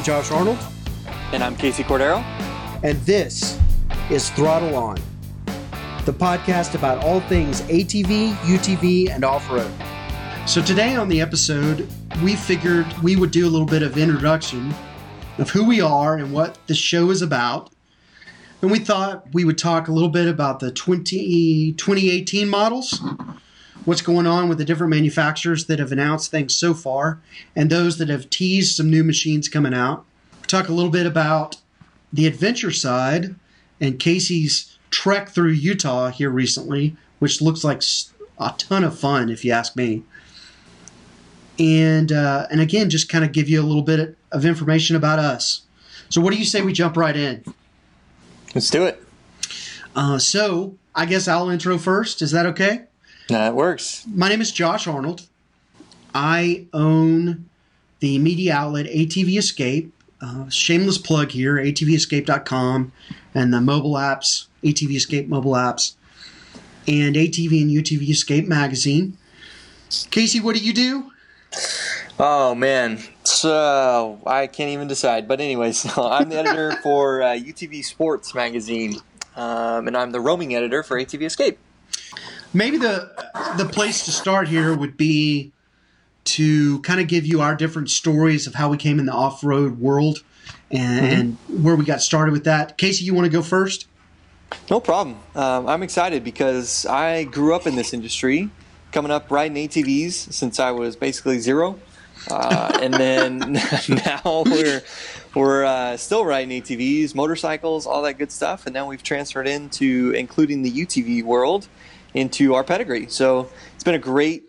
I'm Josh Arnold. And I'm Casey Cordero. And this is Throttle On, the podcast about all things ATV, UTV, and off road. So, today on the episode, we figured we would do a little bit of introduction of who we are and what the show is about. And we thought we would talk a little bit about the 20, 2018 models, what's going on with the different manufacturers that have announced things so far, and those that have teased some new machines coming out. talk a little bit about the adventure side and Casey's trek through Utah here recently, which looks like a ton of fun, if you ask me. And uh, and again, just kind of give you a little bit of information about us. So, what do you say we jump right in? Let's do it. Uh, so, I guess I'll intro first. Is that okay? That works. My name is Josh Arnold. I own the media outlet ATV Escape. Uh, shameless plug here atvescape.com and the mobile apps, ATV Escape mobile apps, and ATV and UTV Escape magazine. Casey, what do you do? Oh man, so I can't even decide. But anyways, I'm the editor for uh, UTV Sports magazine, um, and I'm the roaming editor for ATV Escape. Maybe the the place to start here would be to kind of give you our different stories of how we came in the off road world and, mm-hmm. where we got started with that. Casey, you want to go first? No problem. Um, I'm excited because I grew up in this industry, coming up riding ATVs since I was basically zero. Uh, and then now we're we're uh, still riding ATVs, motorcycles, all that good stuff, and now we've transferred into including the UTV world into our pedigree. So it's been a great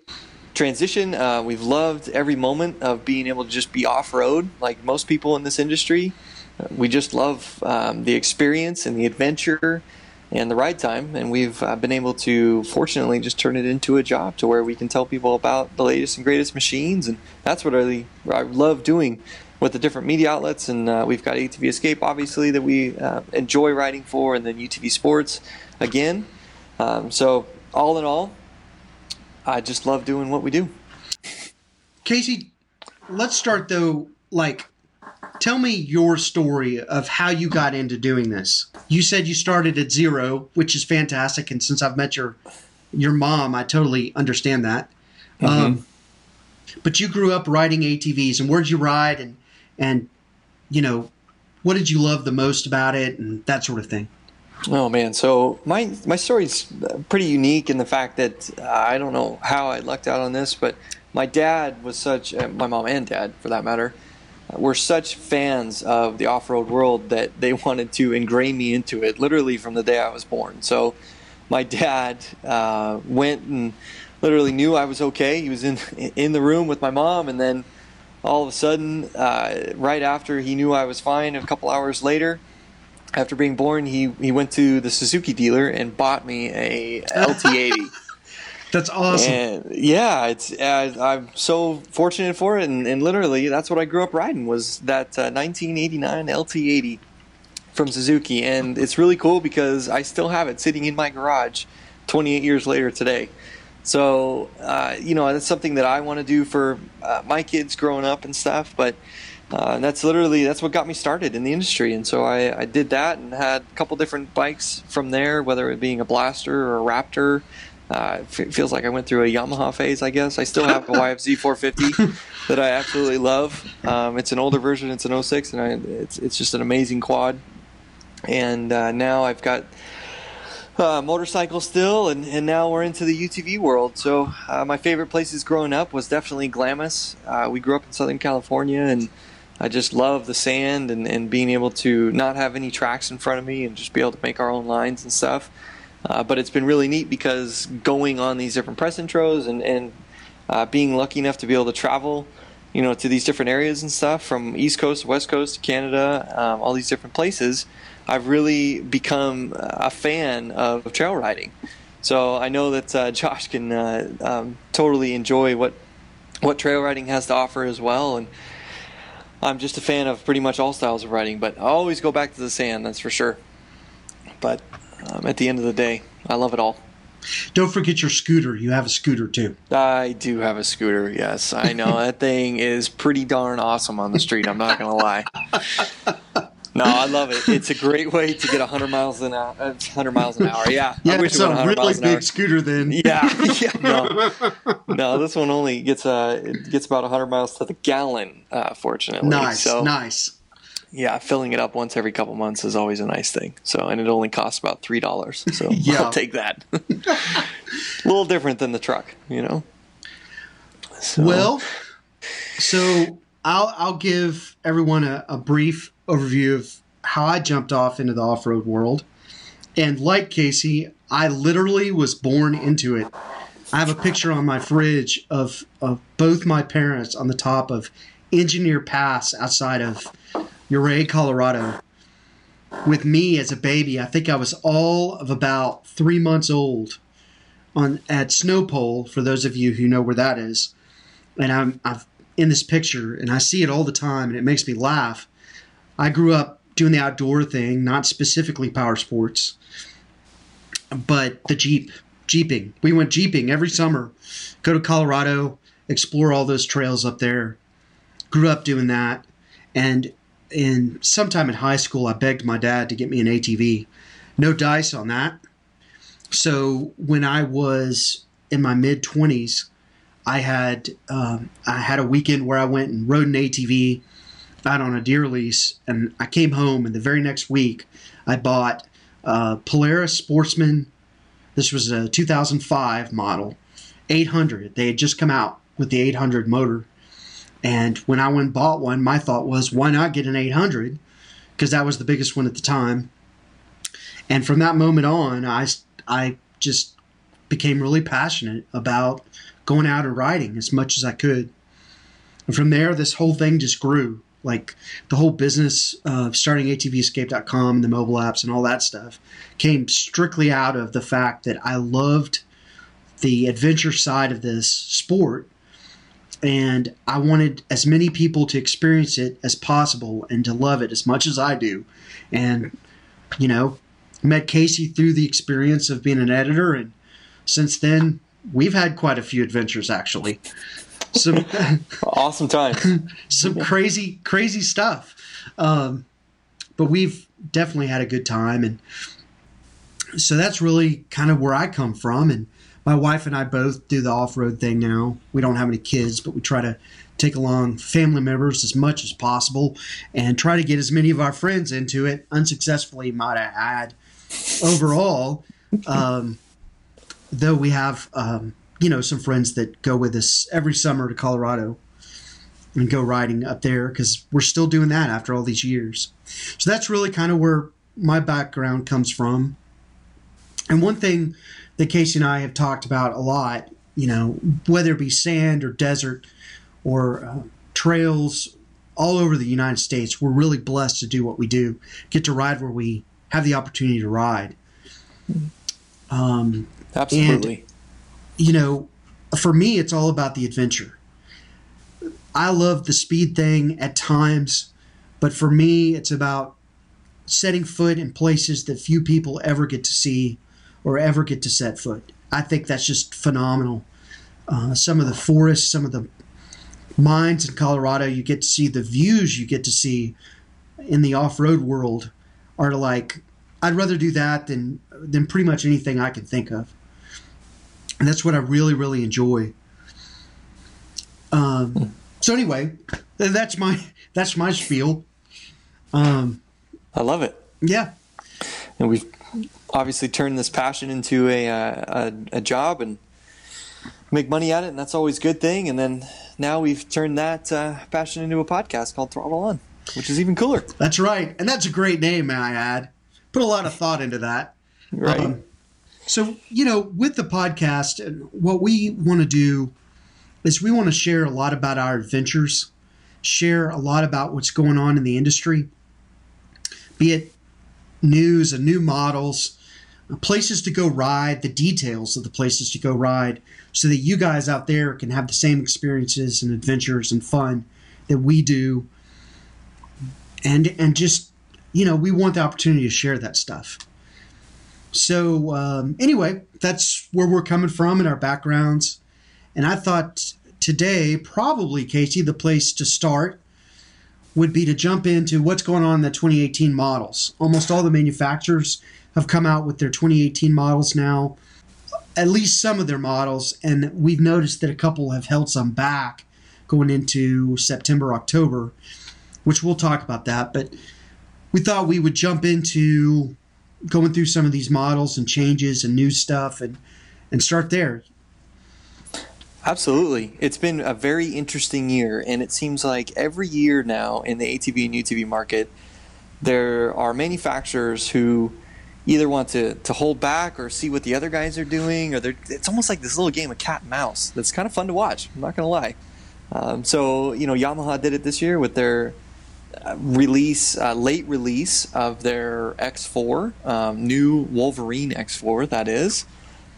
transition. Uh, we've loved every moment of being able to just be off road, like most people in this industry. We just love um, the experience and the adventure and the ride time. And we've uh, been able to, fortunately, just turn it into a job to where we can tell people about the latest and greatest machines. And that's what I really I love doing with the different media outlets. And uh, we've got ATV Escape, obviously, that we uh, enjoy riding for, and then UTV Sports again. Um, so, all in all, I just love doing what we do. Casey, let's start though. Like, tell me your story of how you got into doing this. You said you started at zero, which is fantastic, and since I've met your your mom, I totally understand that. Mm-hmm. Um, but you grew up riding ATVs, and where'd you ride, and and you know, what did you love the most about it, and that sort of thing. Oh man, so my my story's pretty unique in the fact that uh, I don't know how I lucked out on this, but my dad was such, uh, my mom and dad for that matter, were such fans of the off-road world that they wanted to ingrain me into it literally from the day I was born. So my dad uh, went and literally knew I was okay. He was in in the room with my mom, and then all of a sudden, uh, right after he knew I was fine, a couple hours later, after being born, he he went to the Suzuki dealer and bought me a LT80. That's awesome. And yeah, it's uh, I'm so fortunate for it, and, and, literally that's what I grew up riding was that uh, 1989 LT80 from Suzuki, and it's really cool because I still have it sitting in my garage 28 years later today. So uh, you know that's something that I want to do for uh, my kids growing up and stuff, but. Uh, and that's literally that's what got me started in the industry and so I, I did that and had a couple different bikes from there whether it being a blaster or a raptor uh, it feels like I went through a Yamaha phase, I guess. I still have a YFZ 450 that I absolutely love. Um, it's an older version, it's an 06, and I, it's, it's just an amazing quad. And uh, now I've got uh, motorcycle still, and, and now we're into the UTV world. So uh, my favorite places growing up was definitely Glamis. Uh, we grew up in Southern California, and I just love the sand and, and being able to not have any tracks in front of me and just be able to make our own lines and stuff. Uh, but it's been really neat because going on these different press intros and, and uh, being lucky enough to be able to travel, you know, to these different areas and stuff from East Coast West Coast Canada, um, all these different places, I've really become a fan of trail riding. So I know that uh, Josh can uh, um, totally enjoy what what trail riding has to offer as well, and I'm just a fan of pretty much all styles of riding. But I always go back to the sand, that's for sure. But um, at the end of the day. I love it all. Don't forget your scooter. You have a scooter too. I do have a scooter. Yes, I know that thing is pretty darn awesome on the street. I'm not gonna lie. No, I love it. It's a great way to get 100 miles an hour. 100 miles an hour. Yeah, Yeah, I wish it's it a really big scooter then. Yeah, yeah, no, no. This one only gets uh, it gets about 100 miles to the gallon. Uh, fortunately, Nice, So nice. yeah, filling it up once every couple months is always a nice thing. So, and it only costs about three dollars. So Yeah. I'll take that. a little different than the truck, you know. So, Well, so I'll I'll give everyone a, a brief overview of how I jumped off into the off road world. And like Casey, I literally was born into it. I have a picture on my fridge of, of both my parents on the top of Engineer Pass outside of Ouray, Colorado. With me as a baby, I think I was all of about three months old on at Snowpole. For those of you who know where that is, and I'm I've in this picture, and I see it all the time, and it makes me laugh. I grew up doing the outdoor thing, not specifically power sports, but the Jeep, Jeeping. We went Jeeping every summer, go to Colorado, explore all those trails up there. Grew up doing that. And in sometime in high school, I begged my dad to get me an ATV. No dice on that. So when I was in my mid 20s, I had um, I had a weekend where I went and rode an ATV out on a deer lease, and I came home, and the very next week, I bought uh, Polaris Sportsman. This was a 2005 model, 800. They had just come out with the 800 motor, and when I went and bought one, my thought was, why not get an 800? Because that was the biggest one at the time. And from that moment on, I I just became really passionate about going out and riding as much as I could. And from there, this whole thing just grew. Like the whole business of starting ATVescape.com and the mobile apps and all that stuff came strictly out of the fact that I loved the adventure side of this sport. And I wanted as many people to experience it as possible and to love it as much as I do. And, you know, met Casey through the experience of being an editor. And since then, we've had quite a few adventures actually. Some awesome times. some crazy crazy stuff. Um, but we've definitely had a good time and so that's really kind of where I come from and my wife and I both do the off-road thing now. We don't have any kids, but we try to take along family members as much as possible and try to get as many of our friends into it unsuccessfully might I add overall um, though we have um, you know some friends that go with us every summer to Colorado and go riding up there because we're still doing that after all these years. So that's really kind of where my background comes from. And one thing that Casey and I have talked about a lot, you know, whether it be sand or desert or uh, trails all over the United States, we're really blessed to do what we do, get to ride where we have the opportunity to ride. Um, Absolutely. You know, for me, it's all about the adventure. I love the speed thing at times, but for me, it's about setting foot in places that few people ever get to see or ever get to set foot. I think that's just phenomenal. Uh, some of the forests, some of the mines in Colorado, you get to see the views you get to see in the off-road world are like I'd rather do that than than pretty much anything I can think of and that's what I really really enjoy. Um, so anyway, that's my that's my spiel. Um, I love it. yeah, and we've obviously turned this passion into a, uh, a a job and make money at it, and that's always a good thing. And then now we've turned that uh, passion into a podcast called Throttle On, which is even cooler. that's right, and that's a great name, may I add. Put a lot of thought into that. Right? Um, so you know, with the podcast, what we want to do is we want to share a lot about our adventures, share a lot about what's going on in the industry, be it news and new models, places to go ride, the details of the places to go ride, so that you guys out there can have the same experiences and adventures and fun that we do. And and just you know, we want the opportunity to share that stuff. So um, anyway, that's where we're coming from in our backgrounds, and I thought today probably Casey the place to start would be to jump into what's going on in the 2018 models. Almost all the manufacturers have come out with their 2018 models now, at least some of their models, and we've noticed that a couple have held some back going into September, October, which we'll talk about that. But we thought we would jump into going through some of these models and changes and new stuff and and start there. Absolutely. It's been a very interesting year, and it seems like every year now in the ATV and UTV market, there are manufacturers who either want to, to hold back or see what the other guys are doing, or they're, it's almost like this little game of cat and mouse that's kind of fun to watch. I'm not going to lie. Um, so, you know, Yamaha did it this year with their release, uh, late release of their X4, um, new Wolverine X4, that is.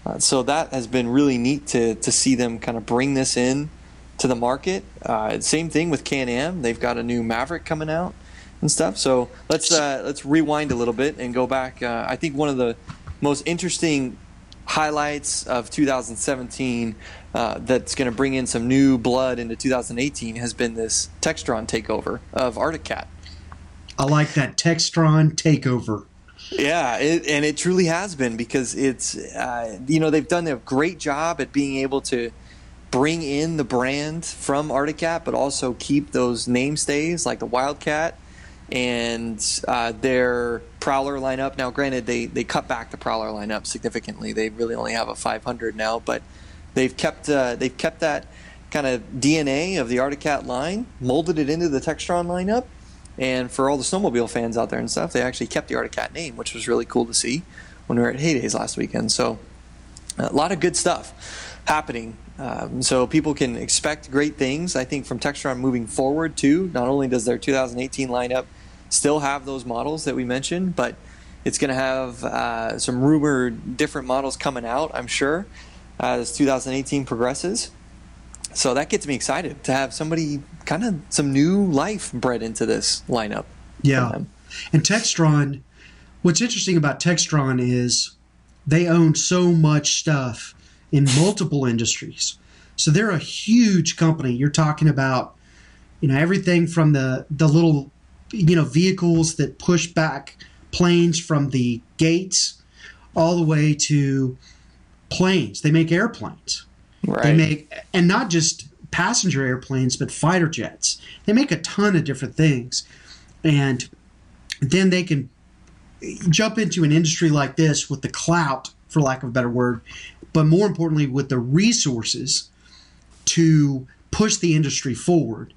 Uh, so that has been really neat to, to see them kind of bring this in to the market. Uh, same thing with Can-Am; they've got a new Maverick coming out and stuff. So let's uh, let's rewind a little bit and go back. Uh, I think one of the most interesting highlights of 2017 uh, that's going to bring in some new blood into 2018 has been this Textron takeover of Arctic Cat. I like that Textron takeover. Yeah, it, and it truly has been because it's uh, you know they've done a great job at being able to bring in the brand from Arctic Cat, but also keep those namestays like the Wildcat and uh, their Prowler lineup. Now, granted, they they cut back the Prowler lineup significantly. They really only have a 500 now, but they've kept uh, they've kept that kind of DNA of the Arctic Cat line, molded it into the Textron lineup and for all the snowmobile fans out there and stuff, they actually kept the Arctic Cat name, which was really cool to see when we were at Hay Days last weekend. So a lot of good stuff happening. Um, so people can expect great things, I think, from Textron moving forward too. Not only does their 2018 lineup still have those models that we mentioned, but it's going to have uh, some rumored different models coming out, I'm sure, as 2018 progresses so that gets me excited to have somebody kind of some new life bred into this lineup. Yeah. And Textron, what's interesting about Textron is they own so much stuff in multiple industries. So they're a huge company. You're talking about, you know, everything from the the little, you know, vehicles that push back planes from the gates, all the way to planes. They make airplanes. Right. They make, and not just passenger airplanes, but fighter jets. They make a ton of different things. And then they can jump into an industry like this with the clout, for lack of a better word, but more importantly, with the resources to push the industry forward.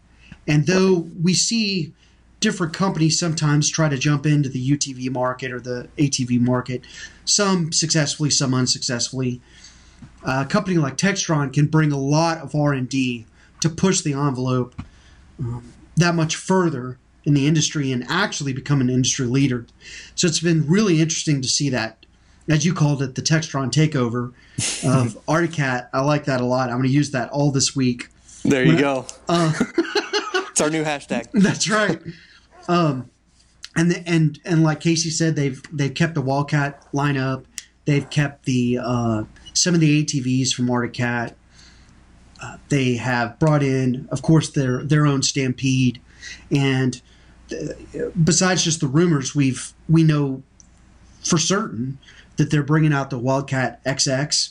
And though we see different companies sometimes try to jump into the UTV market or the ATV market, some successfully, some unsuccessfully a company like Textron can bring a lot of R&D to push the envelope um, that much further in the industry and actually become an industry leader. So it's been really interesting to see that, as you called it, the Textron takeover of Arctic Cat. I like that a lot. I'm going to use that all this week. There you when go. uh, it's our new hashtag. That's right. Um, and the, and and like Casey said, they've they've kept the Wildcat lineup. They've kept the uh, some of the ATVs from Arctic Cat. Uh, they have brought in, of course, their their own Stampede, and uh, besides just the rumors, we've we know for certain that they're bringing out the Wildcat XX.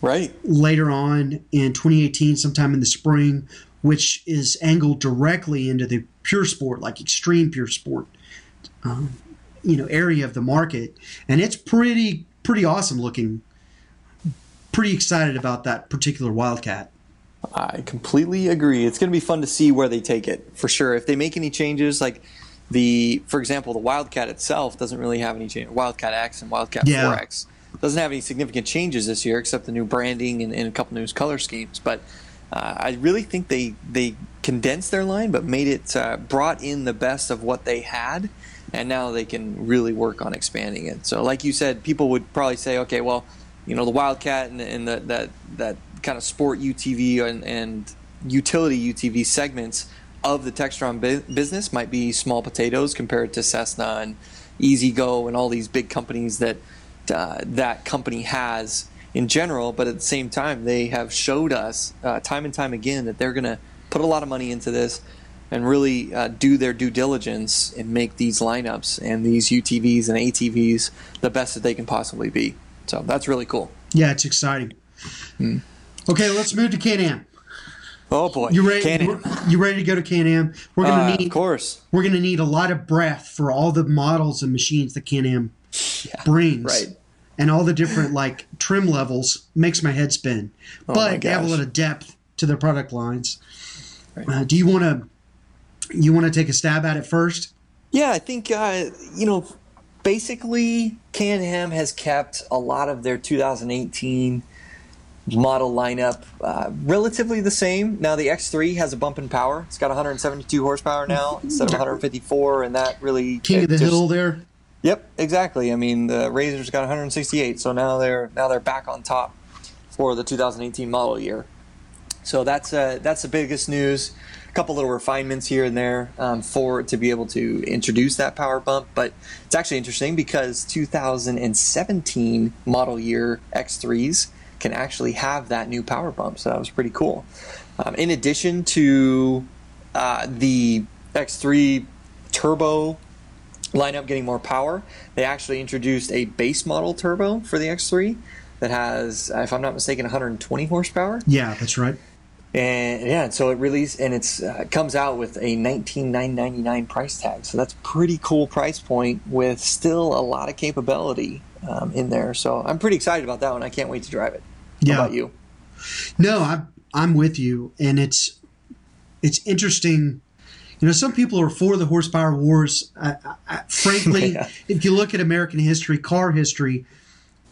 Right. Later on in 2018, sometime in the spring, which is angled directly into the pure sport, like extreme pure sport, um, you know, area of the market, and it's pretty pretty awesome looking pretty excited about that particular Wildcat. I completely agree. It's going to be fun to see where they take it for sure. If they make any changes, like the, for example, the Wildcat itself doesn't really have any change. Wildcat X and Wildcat yeah. 4X doesn't have any significant changes this year, except the new branding and, and a couple new color schemes. But uh, I really think they they condensed their line, but made it uh, brought in the best of what they had, and now they can really work on expanding it. So, like you said, people would probably say, okay, well you know the Wildcat and, and the, that that kind of sport UTV and, and utility UTV segments of the Textron business might be small potatoes compared to Cessna and E-Z-GO and all these big companies that uh, that company has in general. But at the same time, they have showed us uh, time and time again that they're going to put a lot of money into this and really uh, do their due diligence and make these lineups and these UTVs and ATVs the best that they can possibly be. So that's really cool. Yeah, it's exciting. Hmm. Okay, let's move to Can-Am. Oh boy, You ready? Can-Am. You ready to go to Can-Am? We're gonna Uh, need of course. we're gonna need a lot of breath for all the models and machines that Can-Am Yeah, brings. right. And all the different like trim levels makes my head spin. Oh my but they have a lot of depth to their product lines. Right. Uh, do you want to you want to take a stab at it first? Yeah, I think uh, you know, basically, Can-Am has kept a lot of their 2018 model lineup uh, relatively the same. Now the X3 has a bump in power. It's got 172 horsepower now instead of 154, and that really King of the just- Hill there. Yep, exactly. I mean, the RZR's got 168, so now they're now they're back on top for the 2018 model year. So that's uh, that's the biggest news. A couple little refinements here and there um, for to be able to introduce that power bump, but it's actually interesting because 2017 model year X3s can actually have that new power bump. So that was pretty cool. Um, in addition to uh, the X3 turbo lineup getting more power. They actually introduced a base model turbo for the X3 that has, if I'm not mistaken, 120 horsepower. Yeah, that's right. And yeah, so it released and it's uh, comes out with a 19,999 price tag. So that's pretty cool price point with still a lot of capability um, in there. So I'm pretty excited about that one. I can't wait to drive it. Yeah. How about you? No, I'm I'm with you, and it's it's interesting. You know, some people are for the horsepower wars. I, I, frankly, Yeah. if you look at American history, car history,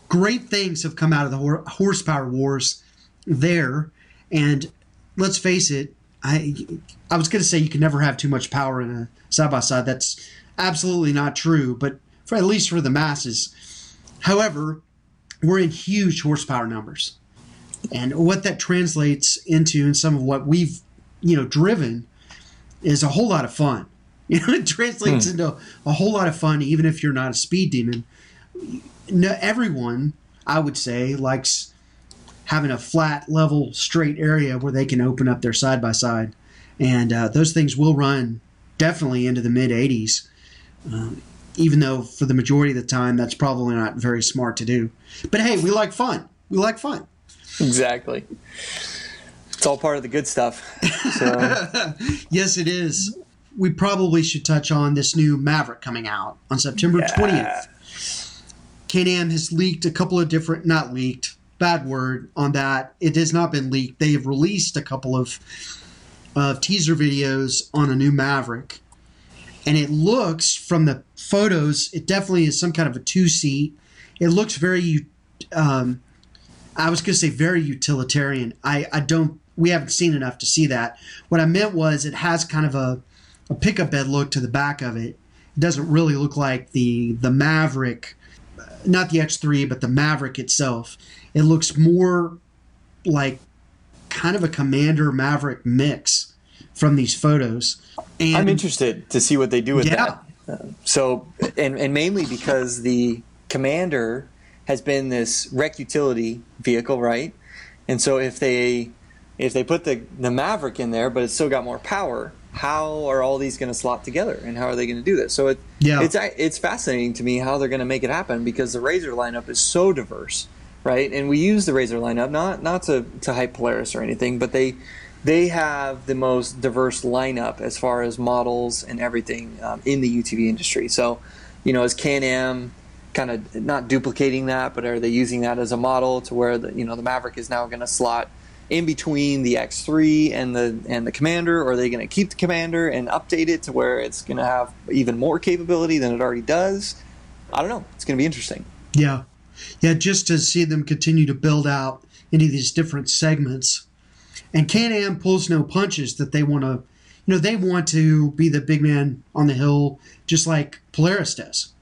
great things have come out of the hor- horsepower wars there. And let's face it, I I was going to say you can never have too much power in a side by side. That's absolutely not true, but for at least for the masses. However, we're in huge horsepower numbers and what that translates into in some of what we've you know driven is a whole lot of fun you know it translates hmm. into a whole lot of fun even if you're not a speed demon no, everyone i would say likes having a flat level straight area where they can open up their side by side and uh, those things will run definitely into the mid 80s um, even though for the majority of the time that's probably not very smart to do but hey we like fun we like fun Exactly. It's all part of the good stuff. So Yes, it is. We probably should touch on this new Maverick coming out on September Yeah. 20th. Can-Am has leaked a couple of different, not leaked, bad word on that. It has not been leaked. They have released a couple of, of teaser videos on a new Maverick. And it looks, from the photos, it definitely is some kind of a two-seat. It looks very, um, I was going to say very utilitarian. I, I don't, we haven't seen enough to see that. What I meant was it has kind of a, a pickup bed look to the back of it. It doesn't really look like the, the Maverick, not the X3, but the Maverick itself. It looks more like kind of a Commander Maverick mix from these photos. And I'm interested to see what they do with Yeah. that. Uh, so, and, and mainly because the Commander has been this rec utility vehicle, right? And so if they if they put the the Maverick in there, but it's still got more power, how are all these going to slot together, and how are they going to do this? So it, Yeah. it's it's fascinating to me how they're going to make it happen because the RZR lineup is so diverse, right? And we use the RZR lineup not not to to hype Polaris or anything, but they they have the most diverse lineup as far as models and everything um, in the UTV industry. So, you know, is Can-Am kind of not duplicating that, but are they using that as a model to where the you know the Maverick is now going to slot in between the X3 and the and the Commander, or are they going to keep the Commander and update it to where it's going to have even more capability than it already does? I don't know. It's going to be interesting. Yeah. Yeah, just to see them continue to build out any of these different segments. And Can Am pulls no punches that they want to, you know, they want to be the big man on the hill, just like Polaris does.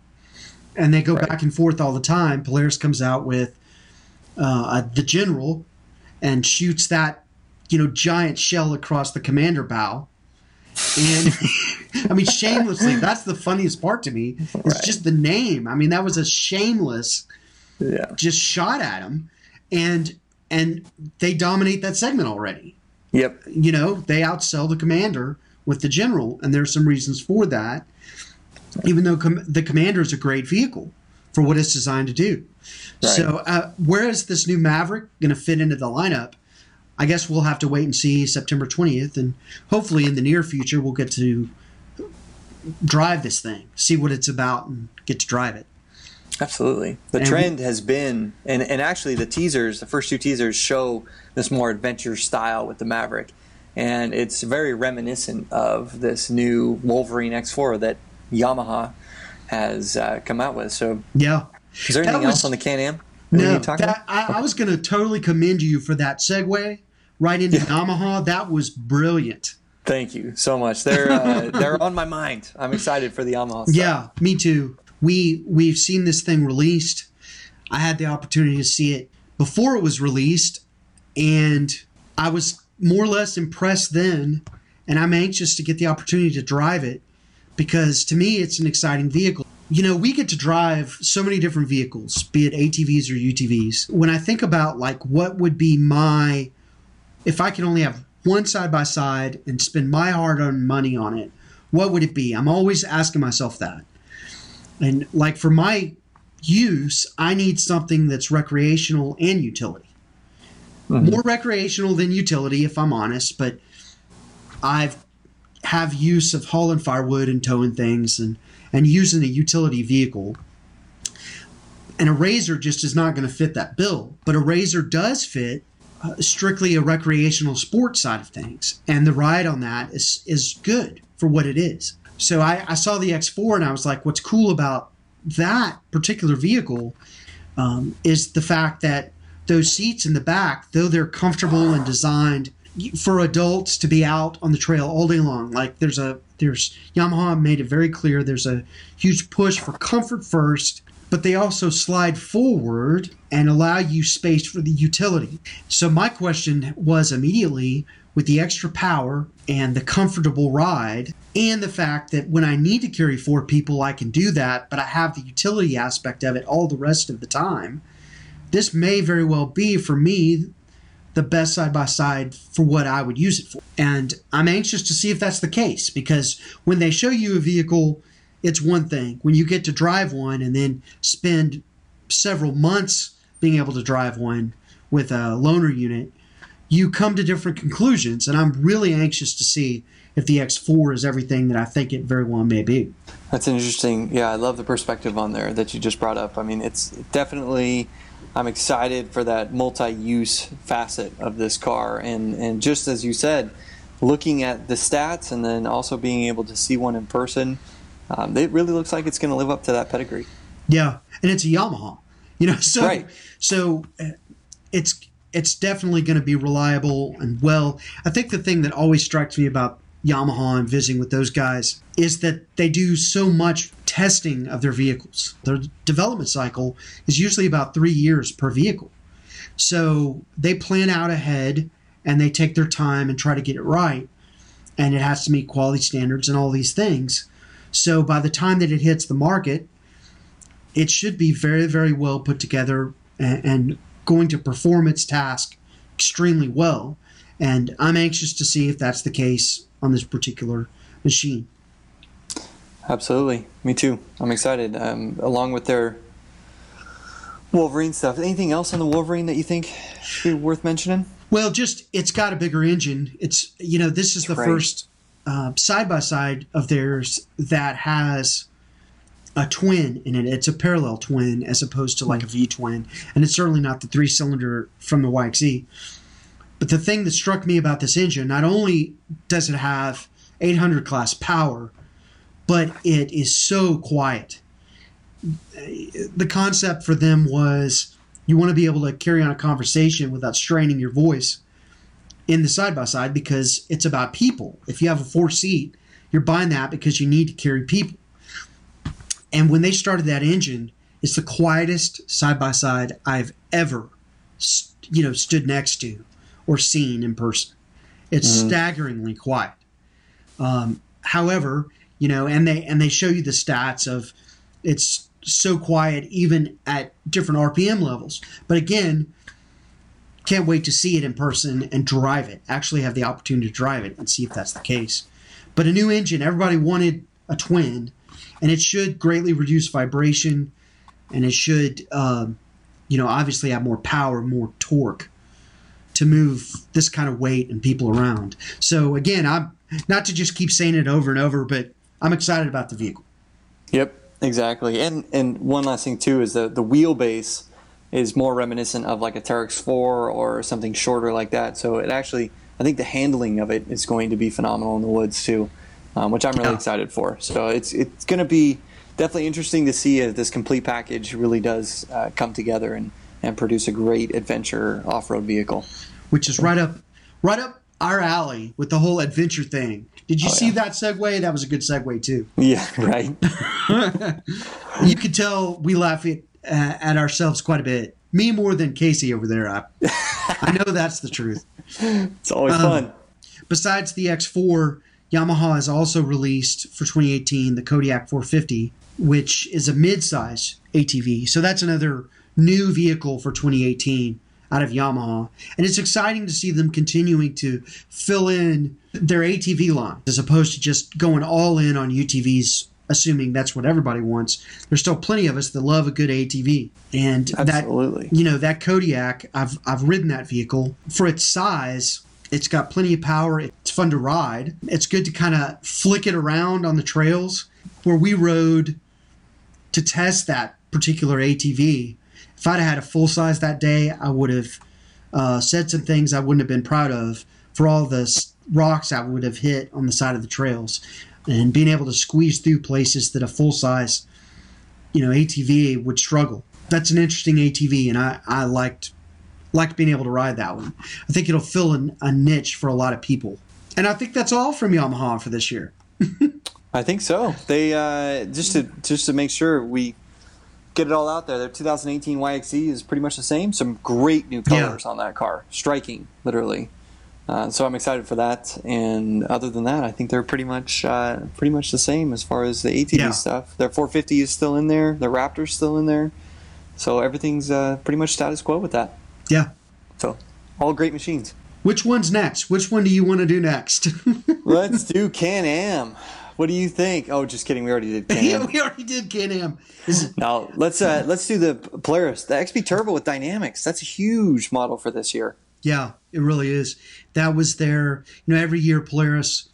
And they go Right. back and forth all the time. Polaris comes out with uh, the general and shoots that, you know, giant shell across the commander bow. And I mean, shamelessly, that's the funniest part to me. It's Right. just the name. I mean, that was a shameless yeah. just shot at him, and and they dominate that segment already. Yep. You know, they outsell the commander with the general, and there's some reasons for that. Even though com- the commander is a great vehicle for what it's designed to do. Right. So, uh, where is this new Maverick going to fit into the lineup? I guess we'll have to wait and see September 20th, and hopefully in the near future we'll get to drive this thing, see what it's about, and get to drive it. Absolutely. The And trend has been, and, and actually the teasers, the first two teasers show this more adventure style with the Maverick. And it's very reminiscent of this new Wolverine X4 that Yamaha has uh, come out with. So, Yeah. is there anything was- else on the Can Am? No, need to talk about? that, I, I was going to totally commend you for that segue right into Yamaha. That was brilliant. Thank you so much. They're uh, they're on my mind. I'm excited for the Yamaha. Stuff. Yeah, me too. We we've seen this thing released. I had the opportunity to see it before it was released, and I was more or less impressed then. And I'm anxious to get the opportunity to drive it because to me it's an exciting vehicle. You know, we get to drive so many different vehicles, be it ATVs or UTVs. When I think about like what would be my if I could only have one side by side and spend my hard earned money on it, what would it be? I'm always asking myself that. And like for my use, I need something that's recreational and utility. Mm-hmm. More recreational than utility, if I'm honest, but I've have use of hauling firewood and towing things and and using a utility vehicle. And a RZR just is not going to fit that bill, but a RZR does fit uh, strictly a recreational sports side of things, and the ride on that is is good for what it is. So I, I saw the X4 and I was like, what's cool about that particular vehicle um, is the fact that those seats in the back, though they're comfortable and designed for adults to be out on the trail all day long, like there's a there's Yamaha made it very clear there's a huge push for comfort first but they also slide forward and allow you space for the utility. So my question was immediately with the extra power and the comfortable ride and the fact that when I need to carry four people I can do that, but I have the utility aspect of it all the rest of the time. This may very well be for me the best side by side for what I would use it for. And I'm anxious to see if that's the case because when they show you a vehicle it's one thing. When you get to drive one and then spend several months being able to drive one with a loaner unit, you come to different conclusions. And I'm really anxious to see if the X4 is everything that I think it very well may be. That's interesting. Yeah, I love the perspective on there that you just brought up. I mean, it's definitely. I'm excited for that multi-use facet of this car, and and just as you said, looking at the stats and then also being able to see one in person, um, it really looks like it's going to live up to that pedigree. Yeah, and it's a Yamaha, you know. So Right. so uh, it's it's definitely going to be reliable and well. I think the thing that always strikes me about Yamaha and visiting with those guys is that they do so much testing of their vehicles. Their development cycle is usually about three years per vehicle. So they plan out ahead and they take their time and try to get it right. And it has to meet quality standards and all these things. So by the time that it hits the market, it should be very, very well put together and, and going to perform its task extremely well. And I'm anxious to see if that's the case on this particular machine. Absolutely, me too. I'm excited. Um, along with their Wolverine stuff. Anything else on the Wolverine that you think should be worth mentioning? Well, just it's got a bigger engine. It's you know this is the Right. first side by side of theirs that has a twin in it. It's a parallel twin as opposed to like a V twin, and it's certainly not the three cylinder from the YXZ. But the thing that struck me about this engine, not only does it have 800 class power, but it is so quiet. The concept for them was you want to be able to carry on a conversation without straining your voice in the side by side because it's about people. If you have a four seat, you're buying that because you need to carry people. And when they started that engine, it's the quietest side by side I've ever, you know, stood next to or seen in person. It's staggeringly quiet. Um, however, you know, and they and they show you the stats of it's so quiet even at different RPM levels. But again, can't wait to see it in person and drive it. Actually, have the opportunity to drive it and see if that's the case. But a new engine, everybody wanted a twin, and it should greatly reduce vibration, and it should, um, you know, obviously have more power, more torque to move this kind of weight and people around. So again, I'm not to just keep saying it over and over, but I'm excited about the vehicle. Yep, exactly. And and one last thing too is the the wheelbase is more reminiscent of like a Teryx 4 or something shorter like that. So it actually, I think the handling of it is going to be phenomenal in the woods too, um, which I'm really yeah. excited for. So it's it's going to be definitely interesting to see if this complete package really does uh, come together and and produce a great adventure off-road vehicle. Which is right up right up our alley with the whole adventure thing. Did you oh, see yeah. that segue? That was a good segue too. Yeah, right. you could tell we laugh at, uh, at ourselves quite a bit. Me more than Casey over there. I, I know that's the truth. It's always um, fun. Besides the X4, Yamaha has also released for 2018 the Kodiak 450, which is a mid-size ATV. So that's another new vehicle for 2018 out of Yamaha. And it's exciting to see them continuing to fill in their ATV line as opposed to just going all in on UTVs, assuming that's what everybody wants. There's still plenty of us that love a good ATV. And Absolutely. that you know, that Kodiak, I've I've ridden that vehicle. For its size, it's got plenty of power. It's fun to ride. It's good to kind of flick it around on the trails where we rode to test that particular ATV if I'd had a full size that day, I would have uh, said some things I wouldn't have been proud of for all the rocks I would have hit on the side of the trails, and being able to squeeze through places that a full size, you know, ATV would struggle. That's an interesting ATV, and I, I liked liked being able to ride that one. I think it'll fill an, a niche for a lot of people, and I think that's all from Yamaha for this year. I think so. They uh, just to just to make sure we get it all out there. Their 2018 YXZ is pretty much the same. Some great new colors yeah. on that car, striking, literally. Uh, so I'm excited for that. And other than that, I think they're pretty much uh, pretty much the same as far as the ATV yeah. stuff. Their 450 is still in there. The Raptor's still in there. So everything's uh, pretty much status quo with that. Yeah. So all great machines. Which one's next? Which one do you want to do next? Let's do Can Am. What do you think? Oh, just kidding. We already did Can yeah, we already did Can Am. now let's uh, let's do the Polaris, the XP Turbo with Dynamix. That's a huge model for this year. Yeah, it really is. That was their. You know, every year Polaris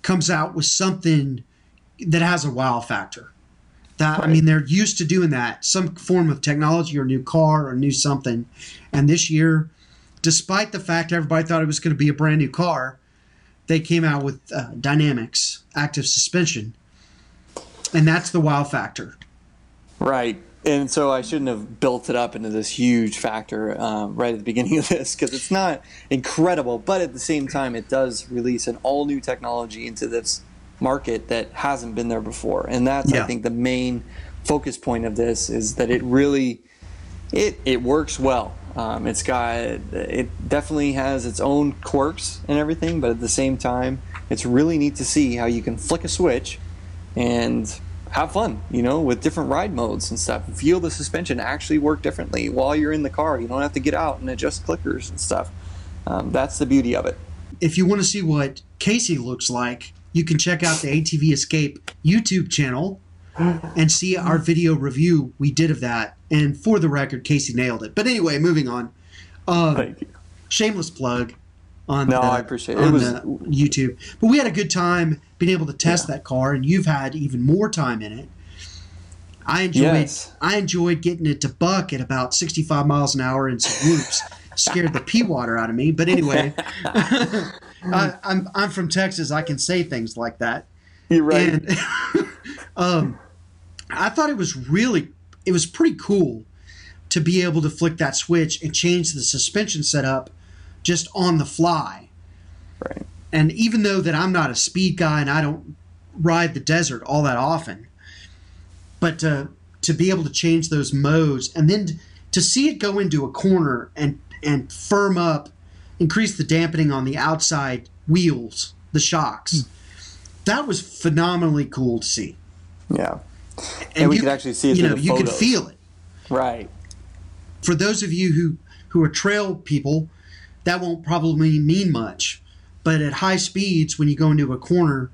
comes out with something that has a wow factor. That right. I mean, they're used to doing that, some form of technology or new car or new something. And this year, despite the fact everybody thought it was going to be a brand new car, they came out with uh, Dynamix active suspension, and that's the wow factor. Right. And so I shouldn't have built it up into this huge factor um, right at the beginning of this because it's not incredible, but at the same time, it does release an all new technology into this market that hasn't been there before. And that's, yeah. I think, the main focus point of this is that it really it it works well. Um, it's got it definitely has its own quirks and everything, but at the same time, it's really neat to see how you can flick a switch and have fun, you know, with different ride modes and stuff. Feel the suspension actually work differently while you're in the car. You don't have to get out and adjust clickers and stuff. Um, that's the beauty of it. If you want to see what Casey looks like, you can check out the ATV Escape YouTube channel and see our video review we did of that. And for the record, Casey nailed it. But anyway, moving on. Um, Thank you. Shameless plug on no, the, I appreciate it. it was, YouTube. But we had a good time being able to test yeah. that car, and you've had even more time in it. I enjoyed yes. I enjoyed getting it to buck at about 65 miles an hour in some whoops. Scared the pee water out of me. But anyway, I, am I'm, I'm from Texas. I can say things like that. You're right. And, um, I thought it was really, it was pretty cool to be able to flick that switch and change the suspension setup just on the fly. Right. And even though that I'm not a speed guy and I don't ride the desert all that often, but to to be able to change those modes and then to see it go into a corner and and firm up, increase the dampening on the outside wheels, the shocks. Mm. That was phenomenally cool to see. Yeah and, and we could actually see it. You know, you could feel it. Right. For those of you who who are trail people, that won't probably mean much. But at high speeds, when you go into a corner,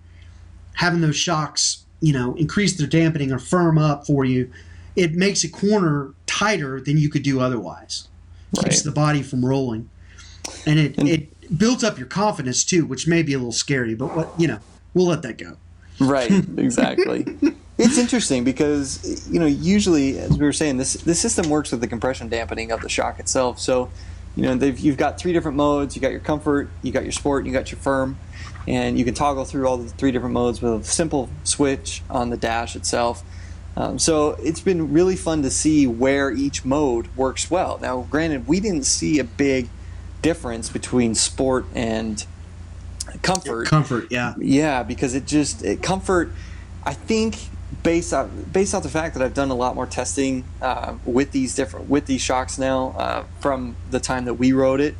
having those shocks, you know, increase their dampening or firm up for you, it makes a corner tighter than you could do otherwise. Right. Keeps the body from rolling, and it and, it builds up your confidence too, which may be a little scary. But what you know, we'll let that go. Right. Exactly. It's interesting because you know usually, as we were saying, this this system works with the compression dampening of the shock itself. So you know you've got three different modes. You got your comfort, you got your sport, you got your firm, and you can toggle through all the three different modes with a simple switch on the dash itself. Um, so it's been really fun to see where each mode works well. Now, granted, we didn't see a big difference between sport and comfort. Comfort, yeah, yeah, because it just it, comfort. I think based off based off the fact that I've done a lot more testing uh, with these different with these shocks now uh, from the time that we rode it.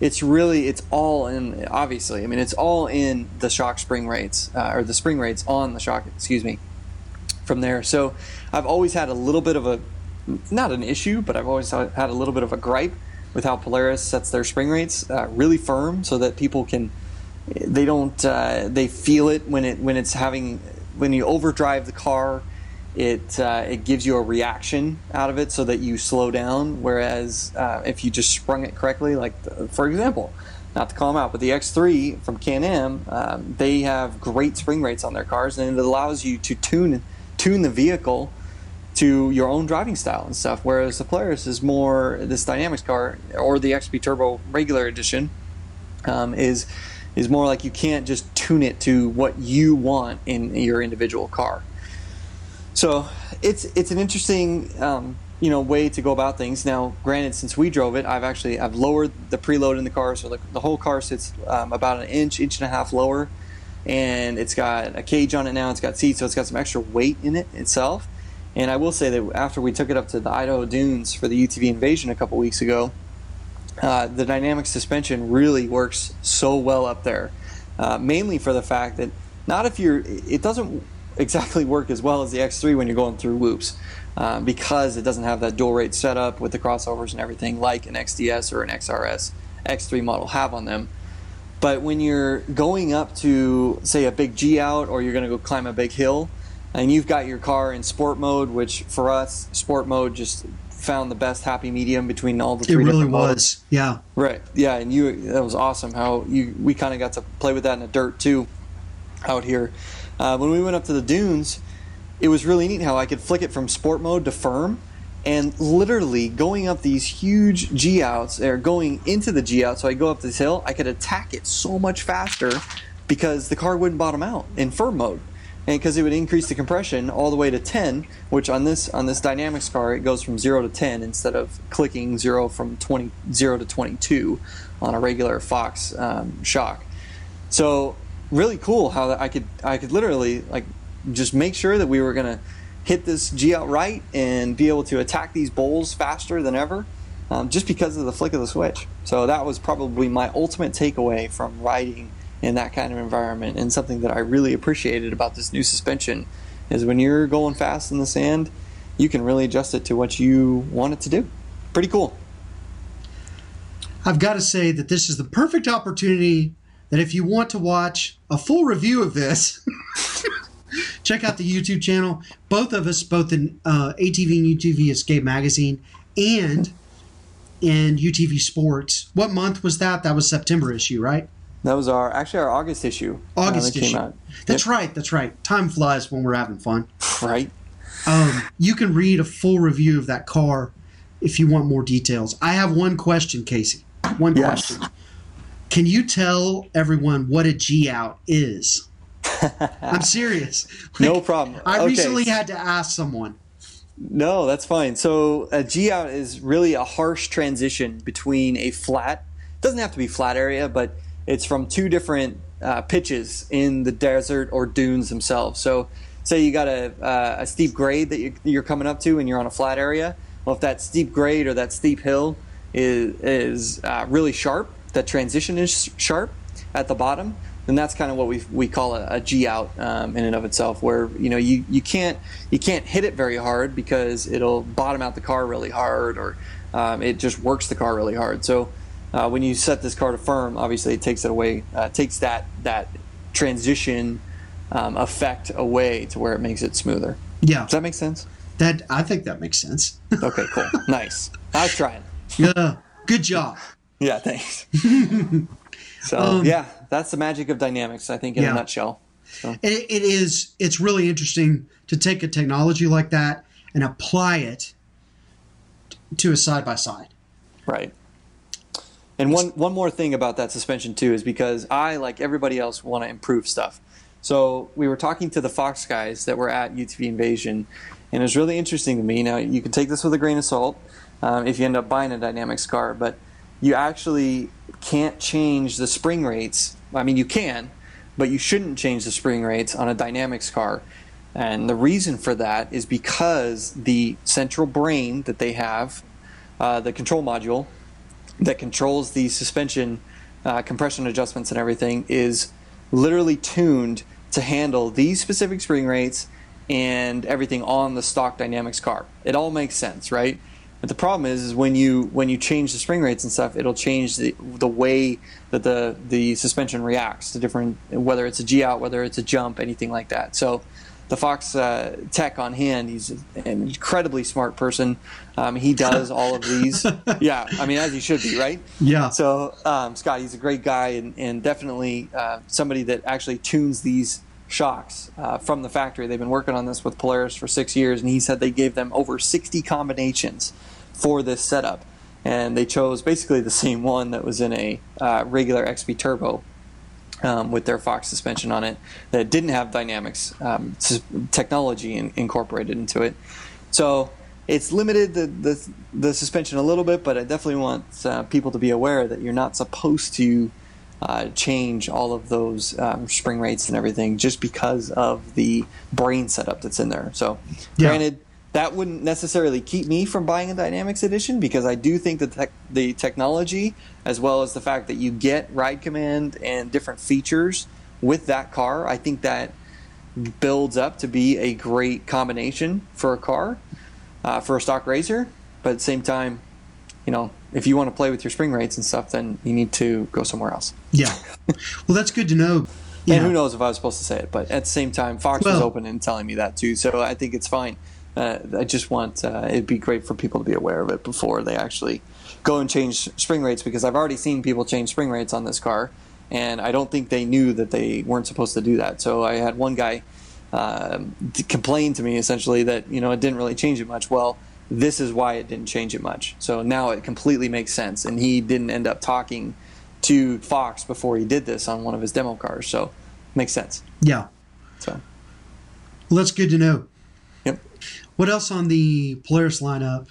It's really it's all in obviously. I mean, it's all in the shock spring rates uh, or the spring rates on the shock. Excuse me from there. So I've always had a little bit of a, not an issue, but I've always had a little bit of a gripe with how Polaris sets their spring rates uh, really firm so that people can, they don't, uh, they feel it when it when it's having when you overdrive the car. It uh, it gives you a reaction out of it so that you slow down. Whereas uh, if you just sprung it correctly, like the, for example, not to call them out, but the X3 from Can-Am, um, they have great spring rates on their cars, and it allows you to tune tune the vehicle to your own driving style and stuff. Whereas the Polaris is more this Dynamix car or the XP Turbo regular edition um, is is more like you can't just tune it to what you want in your individual car. So it's it's an interesting um, you know way to go about things. Now, granted, since we drove it, I've actually I've lowered the preload in the car, so the, the whole car sits um, about an inch, inch and a half lower and it's got a cage on it now. It's got seats, so it's got some extra weight in it itself. And I will say that after we took it up to the Idaho Dunes for the UTV Invasion a couple weeks ago, uh, the dynamic suspension really works so well up there. Uh, mainly for the fact that not if you're, it doesn't exactly work as well as the X3 when you're going through whoops. Uh, because it doesn't have that dual rate setup with the crossovers and everything like an XDS or an XRS X3 model have on them. But when you're going up to, say, a big G out or you're going to go climb a big hill, and you've got your car in sport mode, which for us, sport mode just found the best happy medium between all the three. It really was, yeah. Right, yeah, and you that was awesome. How you we kind of got to play with that in the dirt too, out here. Uh, when we went up to the dunes, it was really neat how I could flick it from sport mode to firm, and literally going up these huge G outs or going into the G out. So I go up this hill, I could attack it so much faster because the car wouldn't bottom out in firm mode. And because it would increase the compression all the way to 10, which on this on this Dynamix car it goes from 0 to 10 instead of clicking 0 from 20 0 to 22 on a regular Fox um, shock. So really cool how I could I could literally like just make sure that we were gonna hit this G out right and be able to attack these bowls faster than ever um, just because of the flick of the switch. So that was probably my ultimate takeaway from riding in that kind of environment and something that I really appreciated about this new suspension is when you're going fast in the sand, you can really adjust it to what you want it to do. Pretty cool. I've got to say that this is the perfect opportunity that if you want to watch a full review of this, check out the YouTube channel. Both of us, both in uh, ATV and UTV Escape Magazine and in UTV Sports. What month was that? That was September issue, right? That was our actually our August issue. August uh, issue. That's yep. right. That's right. Time flies when we're having fun. Right. Um, you can read a full review of that car if you want more details. I have one question, Casey. One yes. question. Can you tell everyone what a G out is? I'm serious. Like, no problem. I okay. recently had to ask someone. No, that's fine. So a G out is really a harsh transition between a flat. Doesn't have to be flat area, but it's from two different uh, pitches in the desert or dunes themselves. So, say you got a, uh, a steep grade that you're coming up to, and you're on a flat area. Well, if that steep grade or that steep hill is is uh, really sharp, that transition is sharp at the bottom then that's kind of what we we call a, a G out um, in and of itself, where you know you, you can't you can't hit it very hard because it'll bottom out the car really hard, or um, it just works the car really hard. So uh, when you set this car to firm, obviously it takes it away, uh, takes that that transition um, effect away to where it makes it smoother. Yeah, Does that make sense? that I think that makes sense. Okay, cool, nice. I was trying. yeah, good job. Yeah, thanks. so Um, yeah, that's the magic of Dynamix. I think in Yeah. a nutshell. It, it is. It's really interesting to take a technology like that and apply it to a side by side. Right. And one one more thing about that suspension too is because I, like everybody else, want to improve stuff. So we were talking to the Fox guys that were at UTV Invasion, and it was really interesting to me. Now you can take this with a grain of salt um, if you end up buying a Dynamix car, but you actually can't change the spring rates. I mean, you can, but you shouldn't change the spring rates on a Dynamix car. And the reason for that is because the central brain that they have, uh, the control module, that controls the suspension uh, compression adjustments and everything is literally tuned to handle these specific spring rates and everything on the stock Dynamix car. It all makes sense right? But the problem is, is when you when you change the spring rates and stuff it'll change the, the way that the the suspension reacts to different whether it's a g out whether it's a jump anything like that. So the Fox uh, tech on hand. He's an incredibly smart person. Um, he does all of these. Yeah, I mean, as he should be, right? Yeah. So, um, Scott, he's a great guy and, and definitely uh, somebody that actually tunes these shocks uh, from the factory. They've been working on this with Polaris for six years, and he said they gave them over 60 combinations for this setup. And they chose basically the same one that was in a uh, regular XP Turbo um, with their Fox suspension on it that didn't have Dynamix um, technology in, incorporated into it. So it's limited the, the, the suspension a little bit, but I definitely want uh, people to be aware that you're not supposed to uh, change all of those um, spring rates and everything just because of the brain setup that's in there. So, Yeah. granted, that wouldn't necessarily keep me from buying a Dynamix edition because I do think that tech, the technology, as well as the fact that you get ride command and different features with that car, I think that builds up to be a great combination for a car, uh, for a stock racer. But at the same time, you know, if you want to play with your spring rates and stuff, then you need to go somewhere else. Yeah. Well, that's good to know. You And who knows if I was supposed to say it, but at the same time, Fox was open and telling me that too, so I think it's fine. Uh, I just want uh, it'd be great for people to be aware of it before they actually go and change spring rates because I've already seen people change spring rates on this car, and I don't think they knew that they weren't supposed to do that. So I had one guy t- complain to me essentially that you know it didn't really change it much. Well, this is why it didn't change it much. So now it completely makes sense, and he didn't end up talking to Fox before he did this on one of his demo cars. So makes sense. Yeah. So Well, that's good to know. What else on the Polaris lineup?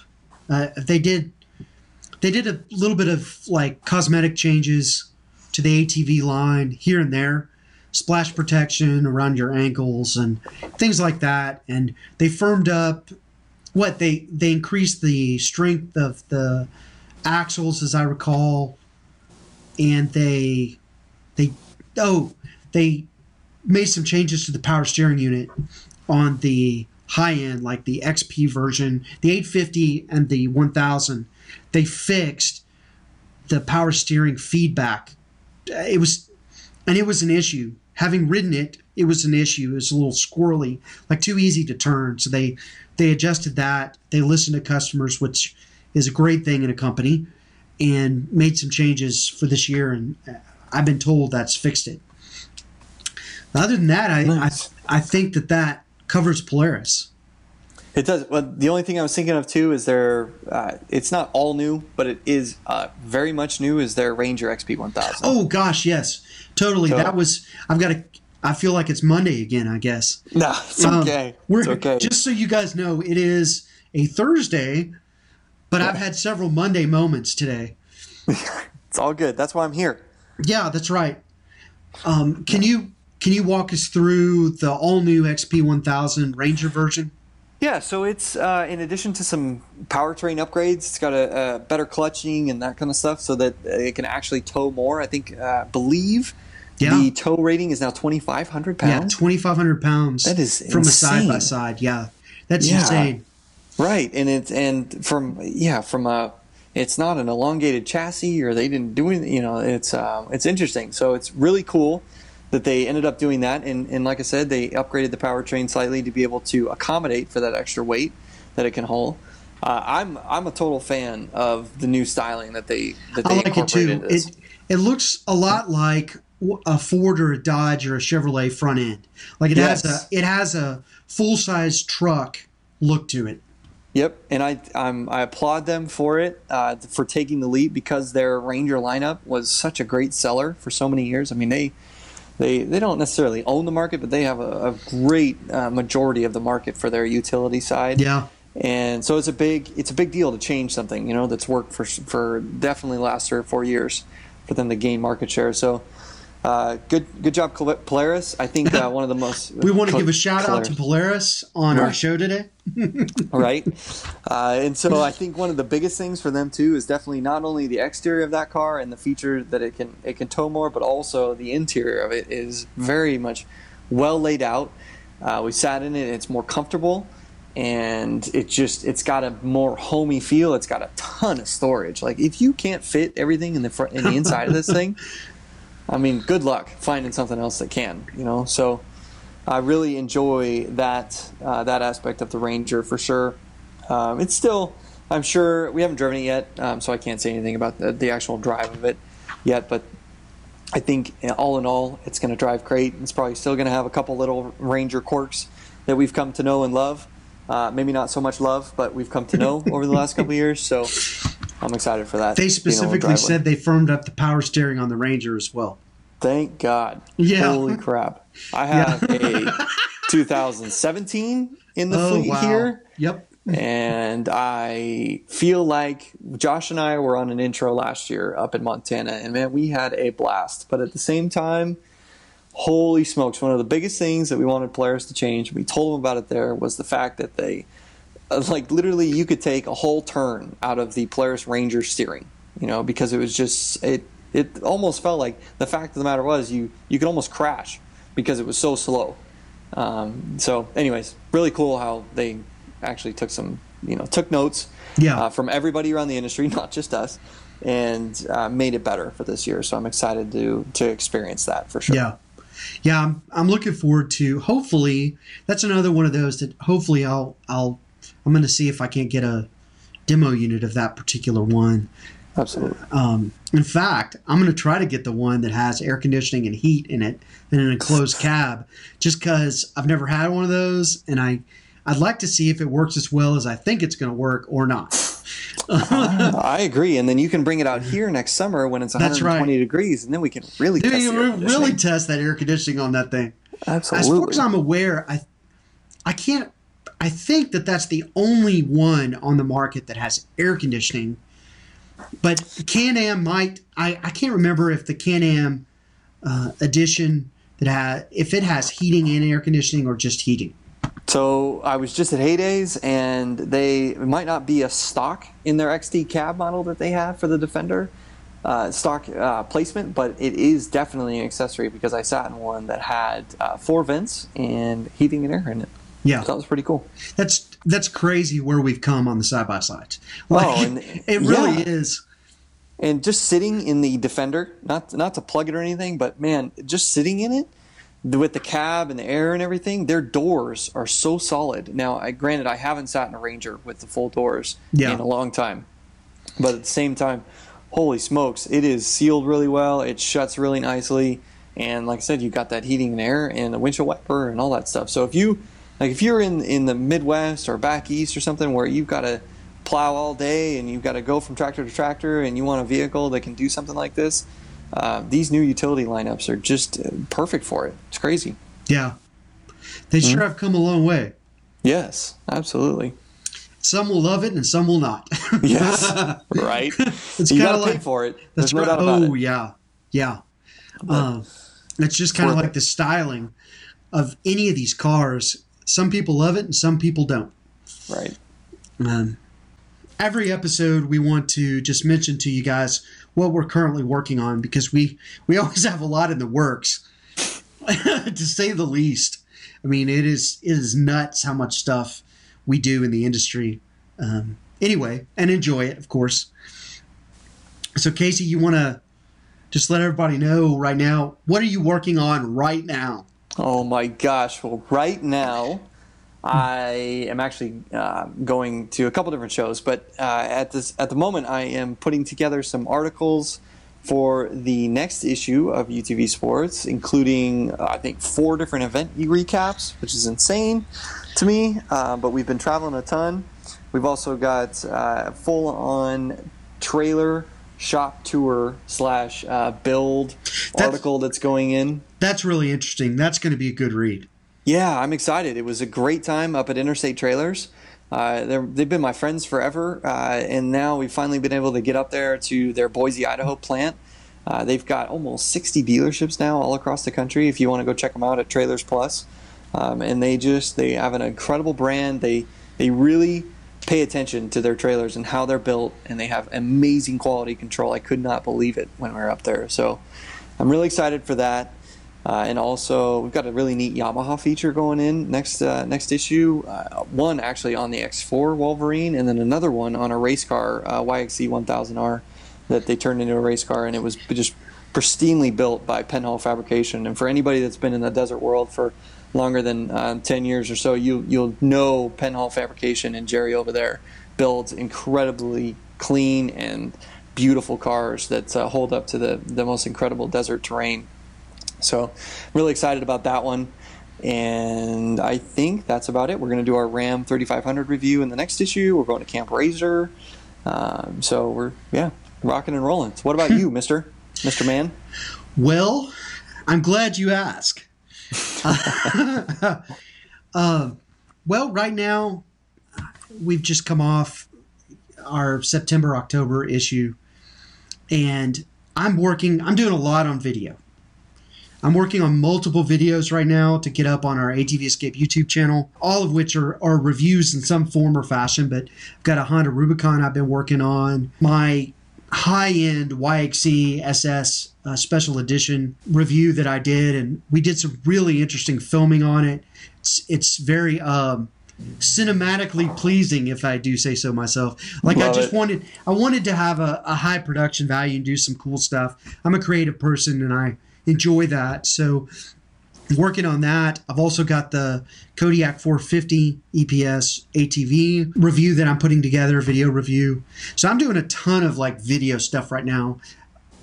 Uh, they did. They did a little bit of like cosmetic changes to the ATV line here and there, splash protection around your ankles and things like that. And they firmed up. What they they increased the strength of the axles, as I recall, and they they oh they made some changes to the power steering unit on the high end, like the XP version, the 850 and the 1000. They fixed the power steering feedback. It was, and it was an issue. Having ridden it, it was an issue. It was a little squirrely, like too easy to turn. So they they adjusted that. They listened to customers, which is a great thing in a company, and made some changes for this year. And uh, I've been told that's fixed it. Other than that, I, Nice. I I think that that covers Polaris. it does. Well, the only thing I was thinking of too is their. Uh, it's not all new, but it is uh, very much new. Is their Ranger XP 1000? Oh gosh, yes, totally. So- that was. I've got a. I feel like it's Monday again. I guess. no, it's Um, okay. We're, it's okay. Just so you guys know, it is a Thursday, but I've had several Monday moments today. it's all good. That's why I'm here. Yeah, that's right. Um, can you can you walk us through the all new XP 1000 Ranger version? Yeah, so it's uh, in addition to some powertrain upgrades, it's got a, a better clutching and that kind of stuff, so that it can actually tow more. I think, uh, believe Yeah. The tow rating is now 2,500 pounds. Yeah, pounds. twenty five hundred pounds. That is from a side by side. Yeah, that's Yeah. insane. Right, and it's and from yeah from a it's not an elongated chassis or they didn't do it. You know, it's um, it's interesting. So it's really cool that they ended up doing that. And and like I said, they upgraded the powertrain slightly to be able to accommodate for that extra weight that it can hold. Uh, I'm I'm a total fan of the new styling that they that they I like it too. It it looks a lot like a Ford or a Dodge or a Chevrolet front end. Like it has a it has a full size truck look to it. Yep, and I I'm, I applaud them for it uh, for taking the leap because their Ranger lineup was such a great seller for so many years. I mean they they they don't necessarily own the market, but they have a, a great uh, majority of the market for their utility side. Yeah, and so it's a big it's a big deal to change something you know that's worked for for definitely the last three or four years for them to gain market share. So. Uh, good, good job, Polaris. I think uh, one of the most. we want to give a shout out to Polaris on our show today. right? Uh, and so I think one of the biggest things for them too is definitely not only the exterior of that car and the feature that it can it can tow more, but also the interior of it is very much well laid out. Uh, we sat in it; it's more comfortable, and it just it's got a more homey feel. It's got a ton of storage. Like if you can't fit everything in the front in the inside of this thing, I mean, good luck finding something else that can. You know, so. I really enjoy that uh, that aspect of the Ranger for sure. Um, it's still, I'm sure we haven't driven it yet, um, so I can't say anything about the, the actual drive of it yet. But I think uh, all in all, it's going to drive great. It's probably still going to have a couple little Ranger quirks that we've come to know and love. Uh, maybe not so much love, but we've come to know over the last couple years. So I'm excited for that. They being able to specifically said they firmed up the power steering on the Ranger as well. Thank God. Yeah. Holy crap. I have a 2017 in the oh fleet wow! here. Yep. And I feel like Josh and I were on an intro last year up in Montana, and man, we had a blast. But at the same time, holy smokes, one of the biggest things that we wanted Polaris to change, we told them about it there, was the fact that they, like, literally, you could take a whole turn out of the Polaris Ranger steering, you know, because it was just, it, it almost felt like the fact of the matter was you, you could almost crash because it was so slow. Um, so, anyways, really cool how they actually took some, you know, took notes Yeah. uh, from everybody around the industry, not just us, and uh, made it better for this year. So I'm excited to to experience that for sure. Yeah. Yeah, I'm, I'm looking forward to hopefully that's another one of those that hopefully I'll I'll I'm going to see if I can't get a demo unit of that particular one. Absolutely. Um, in fact, I'm going to try to get the one that has air conditioning and heat in it in an enclosed cab, just because I've never had one of those, and I I'd like to see if it works as well as I think it's going to work or not. I agree. And then you can bring it out here next summer when it's 120 right. degrees, and then we can really Dude, test really test that air conditioning on that thing. Absolutely. As far as I'm aware, I I can't. I think that that's the only one on the market that has air conditioning. But Can-Am might. I, I can't remember if the Can-Am uh, edition that ha if it has heating and air conditioning or just heating. So I was just at Hay Days, and they might not be a stock in their XD cab model that they have for the Defender uh, stock uh, placement, but it is definitely an accessory because I sat in one that had uh, four vents and heating and air in it. Yeah, that was pretty cool. that's that's crazy where we've come on the side by sides. Oh, and- it really yeah. is. And just sitting in the Defender, not not to plug it or anything, but man, just sitting in it with the cab and the air and everything, their doors are so solid. Now, I granted I haven't sat in a Ranger with the full doors Yeah. in a long time, but at the same time, holy smokes, it is sealed really well. It shuts really nicely, and like I said, you got that heating and air and the windshield wiper and all that stuff. So if you like, if you're in in the Midwest or back east or something where you've got to plow all day and you've got to go from tractor to tractor and you want a vehicle that can do something like this, uh, these new utility lineups are just uh, perfect for it. It's crazy. Yeah, they Mm-hmm. sure have come a long way. Yes, absolutely. Some will love it and some will not. Yes, right. It's you got to like- pay for it. That's There's no right. doubt about oh it. yeah, yeah. Uh, it's just kind of like the styling of any of these cars. Some people love it and some people don't. Right. Um, every episode, we want to just mention to you guys what we're currently working on because we we always have a lot in the works, to say the least. I mean, it is it is nuts how much stuff we do in the industry. Um, anyway, and enjoy it, of course. So, Casey, you want to just let everybody know right now what are you working on right now? Oh my gosh! Well, right now. I am actually uh, going to a couple different shows, but uh, at this at the moment, I am putting together some articles for the next issue of UTV Sports, including uh, I think four different event recaps, which is insane to me. Uh, but we've been traveling a ton. We've also got uh, full on trailer shop tour slash uh, build that's, article that's going in. That's really interesting. That's going to be a good read. Yeah, I'm excited. It was a great time up at Interstate Trailers. Uh, they've been my friends forever, uh, and now we've finally been able to get up there to their Boise, Idaho plant. Uh, they've got almost 60 dealerships now all across the country. If you want to go check them out at Trailers Plus, um, and they just they have an incredible brand. They they really pay attention to their trailers and how they're built, and they have amazing quality control. I could not believe it when we were up there. So I'm really excited for that. Uh, and also, we've got a really neat Yamaha feature going in next uh, next issue. Uh, one actually on the X4 Wolverine, and then another one on a race car uh, YXZ 1000R that they turned into a race car, and it was just pristinely built by Penhall Fabrication. And for anybody that's been in the desert world for longer than uh, 10 years or so, you you'll know Penhall Fabrication and Jerry over there builds incredibly clean and beautiful cars that uh, hold up to the the most incredible desert terrain. So, really excited about that one. And I think that's about it. We're going to do our Ram 3500 review in the next issue. We're going to Camp RZR. Um, so we're yeah, rocking and rolling. So what about you, Mister Mister Man? Well, I'm glad you asked. uh, well, right now we've just come off our September October issue, and I'm working. I'm doing a lot on video. I'm working on multiple videos right now to get up on our ATV Escape YouTube channel, all of which are, are reviews in some form or fashion. But I've got a Honda Rubicon I've been working on, my high end YXZ SS uh, special edition review that I did, and we did some really interesting filming on it. It's, it's very um, cinematically pleasing, if I do say so myself. Like Love I just it. wanted, I wanted to have a, a high production value and do some cool stuff. I'm a creative person, and I enjoy that. So working on that. I've also got the Kodiak 450 EPS ATV review that I'm putting together, video review. So I'm doing a ton of like video stuff right now,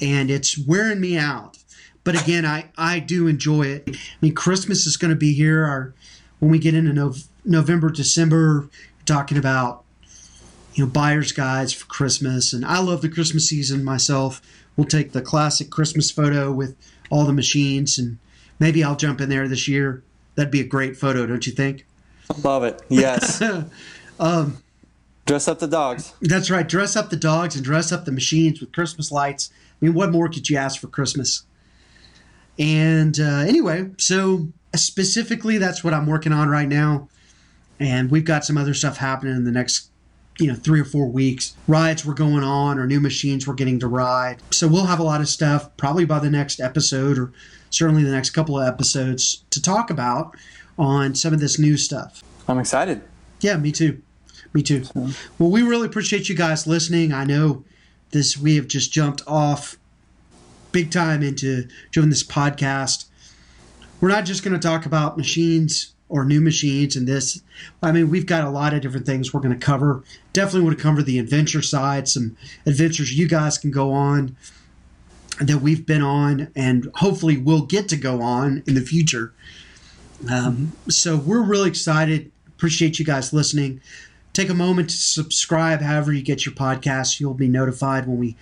and it's wearing me out. But again, I I do enjoy it. I mean, Christmas is going to be here. Our when we get into no, November, December, talking about you know buyer's guides for Christmas, and I love the Christmas season myself. We'll take the classic Christmas photo with all the machines, and maybe I'll jump in there this year. That'd be a great photo, don't you think? Love it. Yes. um, dress up the dogs. That's right. Dress up the dogs and dress up the machines with Christmas lights. I mean, what more could you ask for Christmas? And uh, anyway, so specifically, that's what I'm working on right now. And we've got some other stuff happening in the next you know three or four weeks. Rides were going on or new machines were getting to ride. So we'll have a lot of stuff probably by the next episode or certainly the next couple of episodes to talk about on some of this new stuff. I'm excited. Yeah me too. Me too. So. well we really appreciate you guys listening. I know this we have just jumped off big time into doing this podcast. We're not just going to talk about machines or new machines and this. I mean, we've got a lot of different things we're going to cover. Definitely want to cover the adventure side, some adventures you guys can go on that we've been on, and hopefully we'll get to go on in the future. Um, so we're really excited. Appreciate you guys listening. Take a moment to subscribe, however you get your podcasts. You'll be notified when we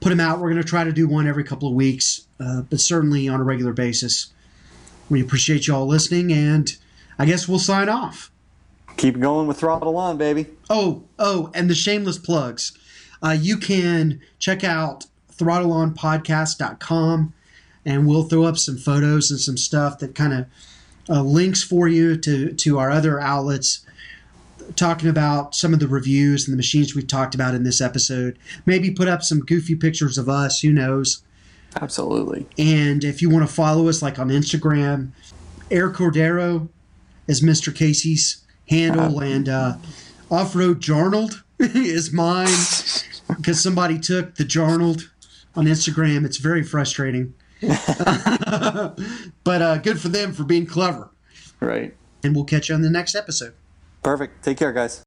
put them out. We're going to try to do one every couple of weeks, uh, but certainly on a regular basis. We appreciate you all listening and I guess we'll sign off. Keep going with Throttle On, baby. Oh, oh, and the shameless plugs. Uh, you can check out throttleonpodcast.com and we'll throw up some photos and some stuff that kind of uh, links for you to, to our other outlets. talking about some of the reviews and the machines we've talked about in this episode. Maybe put up some goofy pictures of us. Who knows? Absolutely. And if you want to follow us, like on Instagram, Air Cordero is Mr. Casey's handle, and uh, Off Road Jarnold is mine because somebody took the Jarnold on Instagram. It's very frustrating. but uh, good for them for being clever. Right. And we'll catch you on the next episode. Perfect. Take care, guys.